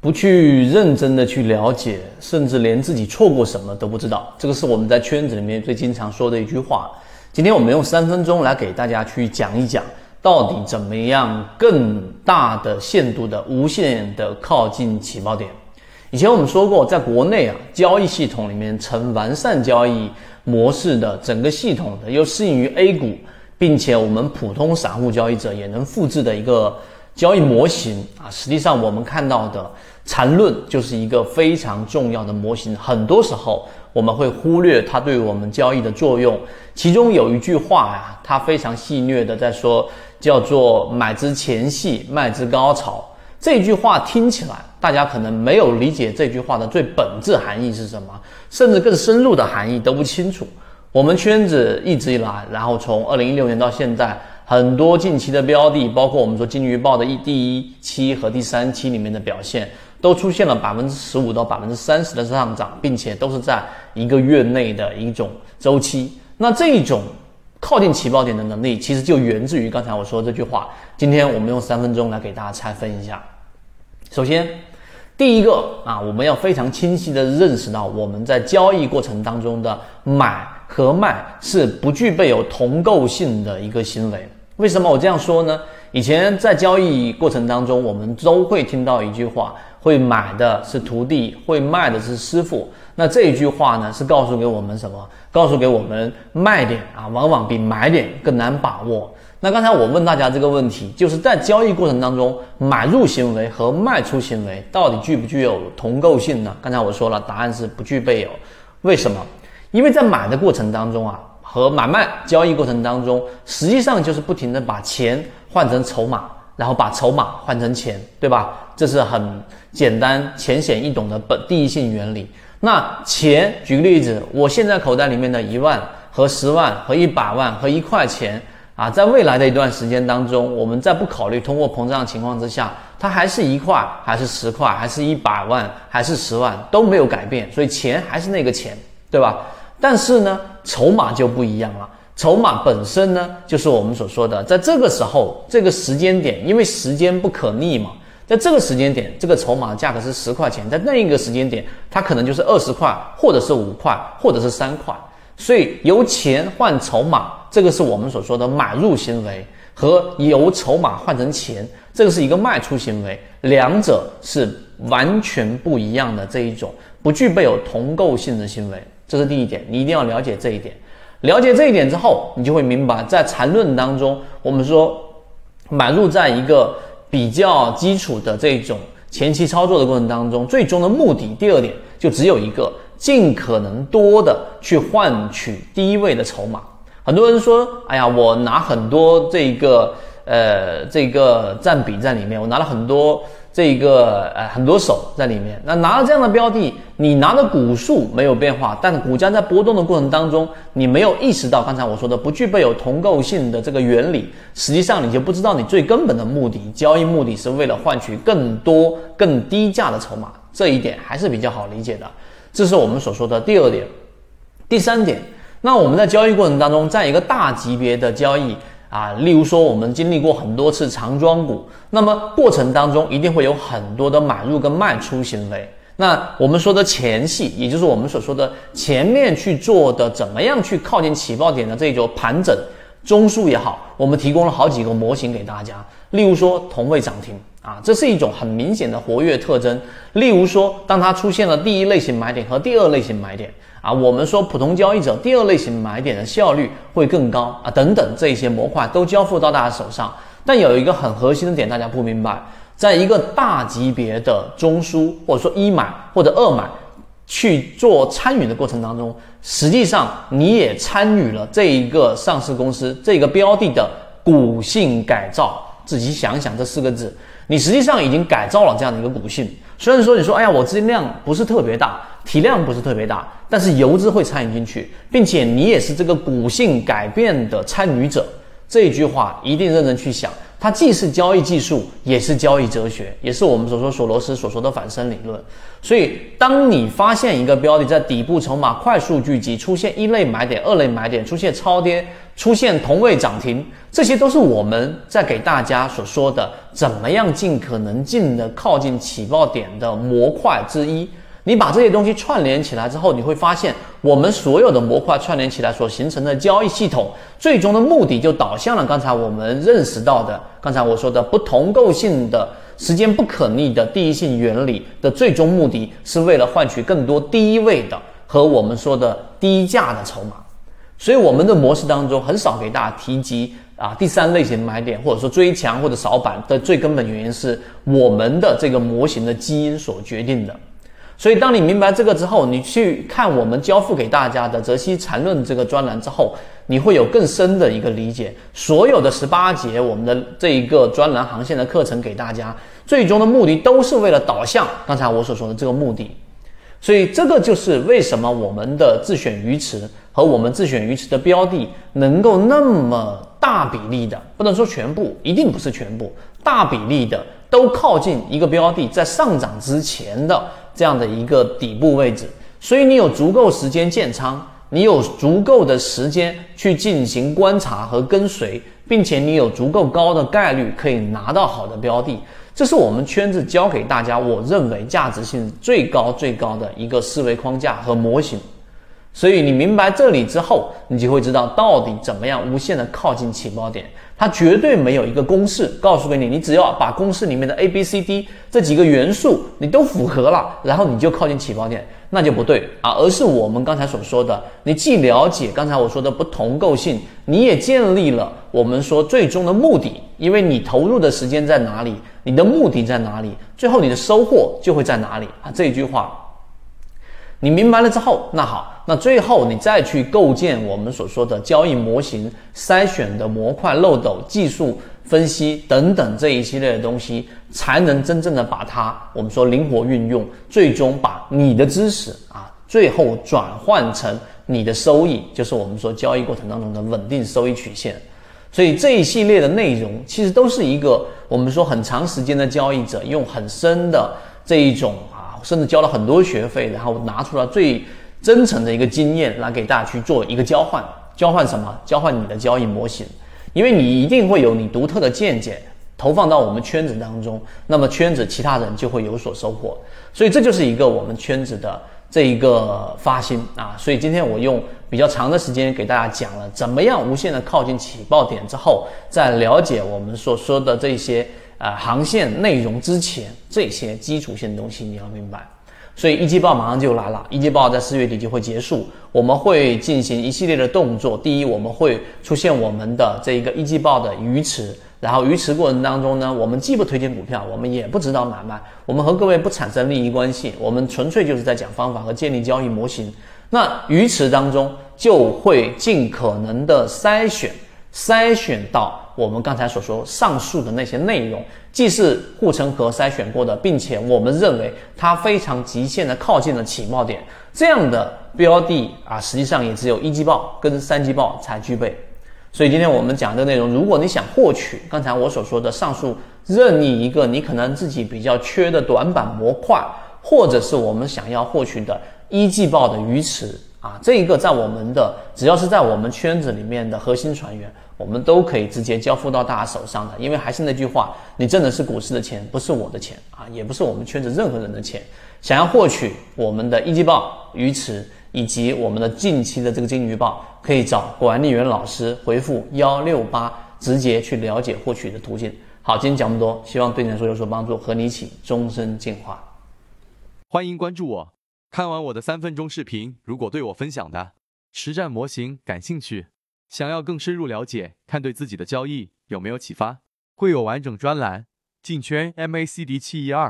不去认真的去了解，甚至连自己错过什么都不知道，这个是我们在圈子里面最经常说的一句话。今天我们用三分钟来给大家去讲一讲，到底怎么样更大的限度的无限的靠近起爆点。以前我们说过，在国内啊，交易系统里面成完善交易模式的整个系统的，又适应于 A 股，并且我们普通散户交易者也能复制的一个。交易模型啊，实际上我们看到的缠论就是一个非常重要的模型。很多时候我们会忽略它对我们交易的作用。其中有一句话呀，它非常戏谑的在说，叫做“买之前戏，卖之高潮”。这句话听起来，大家可能没有理解这句话的最本质含义是什么，甚至更深入的含义都不清楚。我们圈子一直以来，然后从二零一六年到现在。很多近期的标的，包括我们说金鱼报的一第一期和第三期里面的表现，都出现了百分之十五到百分之三十的上涨，并且都是在一个月内的一种周期。那这种靠近起爆点的能力，其实就源自于刚才我说这句话。今天我们用三分钟来给大家拆分一下。首先，第一个啊，我们要非常清晰的认识到，我们在交易过程当中的买和卖是不具备有同构性的一个行为。为什么我这样说呢？以前在交易过程当中，我们都会听到一句话：会买的是徒弟，会卖的是师傅。那这一句话呢，是告诉给我们什么？告诉给我们卖点啊，往往比买点更难把握。那刚才我问大家这个问题，就是在交易过程当中，买入行为和卖出行为到底具不具有同构性呢？刚才我说了，答案是不具备有。为什么？因为在买的过程当中啊。和买卖交易过程当中，实际上就是不停的把钱换成筹码，然后把筹码换成钱，对吧？这是很简单、浅显易懂的本第一性原理。那钱，举个例子，我现在口袋里面的一万和十万和一百万和一块钱啊，在未来的一段时间当中，我们在不考虑通货膨胀情况之下，它还是一块，还是十块，还是一百万，还是十万都没有改变，所以钱还是那个钱，对吧？但是呢，筹码就不一样了。筹码本身呢，就是我们所说的，在这个时候、这个时间点，因为时间不可逆嘛，在这个时间点，这个筹码价格是十块钱，在那一个时间点，它可能就是二十块，或者是五块，或者是三块。所以由钱换筹码，这个是我们所说的买入行为，和由筹码换成钱，这个是一个卖出行为，两者是完全不一样的这一种，不具备有同构性的行为。这是第一点，你一定要了解这一点。了解这一点之后，你就会明白，在缠论当中，我们说买入在一个比较基础的这种前期操作的过程当中，最终的目的，第二点就只有一个，尽可能多的去换取低位的筹码。很多人说，哎呀，我拿很多这个呃这个占比在里面，我拿了很多。这一个呃很多手在里面，那拿了这样的标的，你拿的股数没有变化，但股价在波动的过程当中，你没有意识到刚才我说的不具备有同构性的这个原理，实际上你就不知道你最根本的目的，交易目的是为了换取更多更低价的筹码，这一点还是比较好理解的。这是我们所说的第二点，第三点，那我们在交易过程当中，在一个大级别的交易。啊，例如说，我们经历过很多次长庄股，那么过程当中一定会有很多的买入跟卖出行为。那我们说的前戏，也就是我们所说的前面去做的怎么样去靠近起爆点的这一种盘整中枢也好，我们提供了好几个模型给大家。例如说同位涨停啊，这是一种很明显的活跃特征。例如说，当它出现了第一类型买点和第二类型买点。啊，我们说普通交易者第二类型买点的效率会更高啊，等等这些模块都交付到大家手上。但有一个很核心的点，大家不明白，在一个大级别的中枢或者说一买或者二买去做参与的过程当中，实际上你也参与了这一个上市公司这个标的的股性改造。自己想想这四个字，你实际上已经改造了这样的一个股性。虽然说你说，哎呀，我资金量不是特别大。体量不是特别大，但是游资会参与进去，并且你也是这个股性改变的参与者。这一句话一定认真去想，它既是交易技术，也是交易哲学，也是我们所说索罗斯所说的反身理论。所以，当你发现一个标的在底部筹码快速聚集，出现一类买点、二类买点，出现超跌，出现同位涨停，这些都是我们在给大家所说的怎么样尽可能近的靠近起爆点的模块之一。你把这些东西串联起来之后，你会发现，我们所有的模块串联起来所形成的交易系统，最终的目的就导向了刚才我们认识到的，刚才我说的不同构性的时间不可逆的第一性原理的最终目的，是为了换取更多低位的和我们说的低价的筹码。所以我们的模式当中很少给大家提及啊第三类型买点，或者说追强或者扫板的最根本原因是我们的这个模型的基因所决定的。所以，当你明白这个之后，你去看我们交付给大家的《泽西缠论》这个专栏之后，你会有更深的一个理解。所有的十八节我们的这一个专栏航线的课程给大家，最终的目的都是为了导向刚才我所说的这个目的。所以，这个就是为什么我们的自选鱼池和我们自选鱼池的标的能够那么大比例的，不能说全部，一定不是全部，大比例的都靠近一个标的在上涨之前的。这样的一个底部位置，所以你有足够时间建仓，你有足够的时间去进行观察和跟随，并且你有足够高的概率可以拿到好的标的，这是我们圈子教给大家，我认为价值性最高最高的一个思维框架和模型。所以你明白这里之后，你就会知道到底怎么样无限的靠近起爆点。它绝对没有一个公式告诉给你，你只要把公式里面的 A、B、C、D 这几个元素你都符合了，然后你就靠近起爆点，那就不对啊。而是我们刚才所说的，你既了解刚才我说的不同构性，你也建立了我们说最终的目的，因为你投入的时间在哪里，你的目的在哪里，最后你的收获就会在哪里啊。这一句话。你明白了之后，那好，那最后你再去构建我们所说的交易模型、筛选的模块漏斗、技术分析等等这一系列的东西，才能真正的把它我们说灵活运用，最终把你的知识啊，最后转换成你的收益，就是我们说交易过程当中的稳定收益曲线。所以这一系列的内容，其实都是一个我们说很长时间的交易者用很深的这一种啊。甚至交了很多学费，然后拿出了最真诚的一个经验来给大家去做一个交换。交换什么？交换你的交易模型，因为你一定会有你独特的见解投放到我们圈子当中，那么圈子其他人就会有所收获。所以这就是一个我们圈子的这一个发心啊。所以今天我用比较长的时间给大家讲了怎么样无限的靠近起爆点之后，在了解我们所说的这些。啊，航线内容之前这些基础性的东西你要明白，所以一季报马上就来了，一季报在四月底就会结束，我们会进行一系列的动作。第一，我们会出现我们的这一个一季报的鱼池，然后鱼池过程当中呢，我们既不推荐股票，我们也不指导买卖，我们和各位不产生利益关系，我们纯粹就是在讲方法和建立交易模型。那鱼池当中就会尽可能的筛选。筛选到我们刚才所说上述的那些内容，既是护城河筛选过的，并且我们认为它非常极限的靠近了起爆点，这样的标的啊，实际上也只有一季报跟三季报才具备。所以今天我们讲的内容，如果你想获取刚才我所说的上述任意一个你可能自己比较缺的短板模块，或者是我们想要获取的一季报的鱼池。啊，这一个在我们的只要是在我们圈子里面的核心船员，我们都可以直接交付到大家手上的。因为还是那句话，你挣的是股市的钱，不是我的钱啊，也不是我们圈子任何人的钱。想要获取我们的一季报、鱼池以及我们的近期的这个金鱼报，可以找管理员老师回复幺六八，直接去了解获取的途径。好，今天讲这么多，希望对你来说有所帮助，和你一起终身进化。欢迎关注我。看完我的三分钟视频，如果对我分享的实战模型感兴趣，想要更深入了解，看对自己的交易有没有启发，会有完整专栏进圈 MACD 七一二。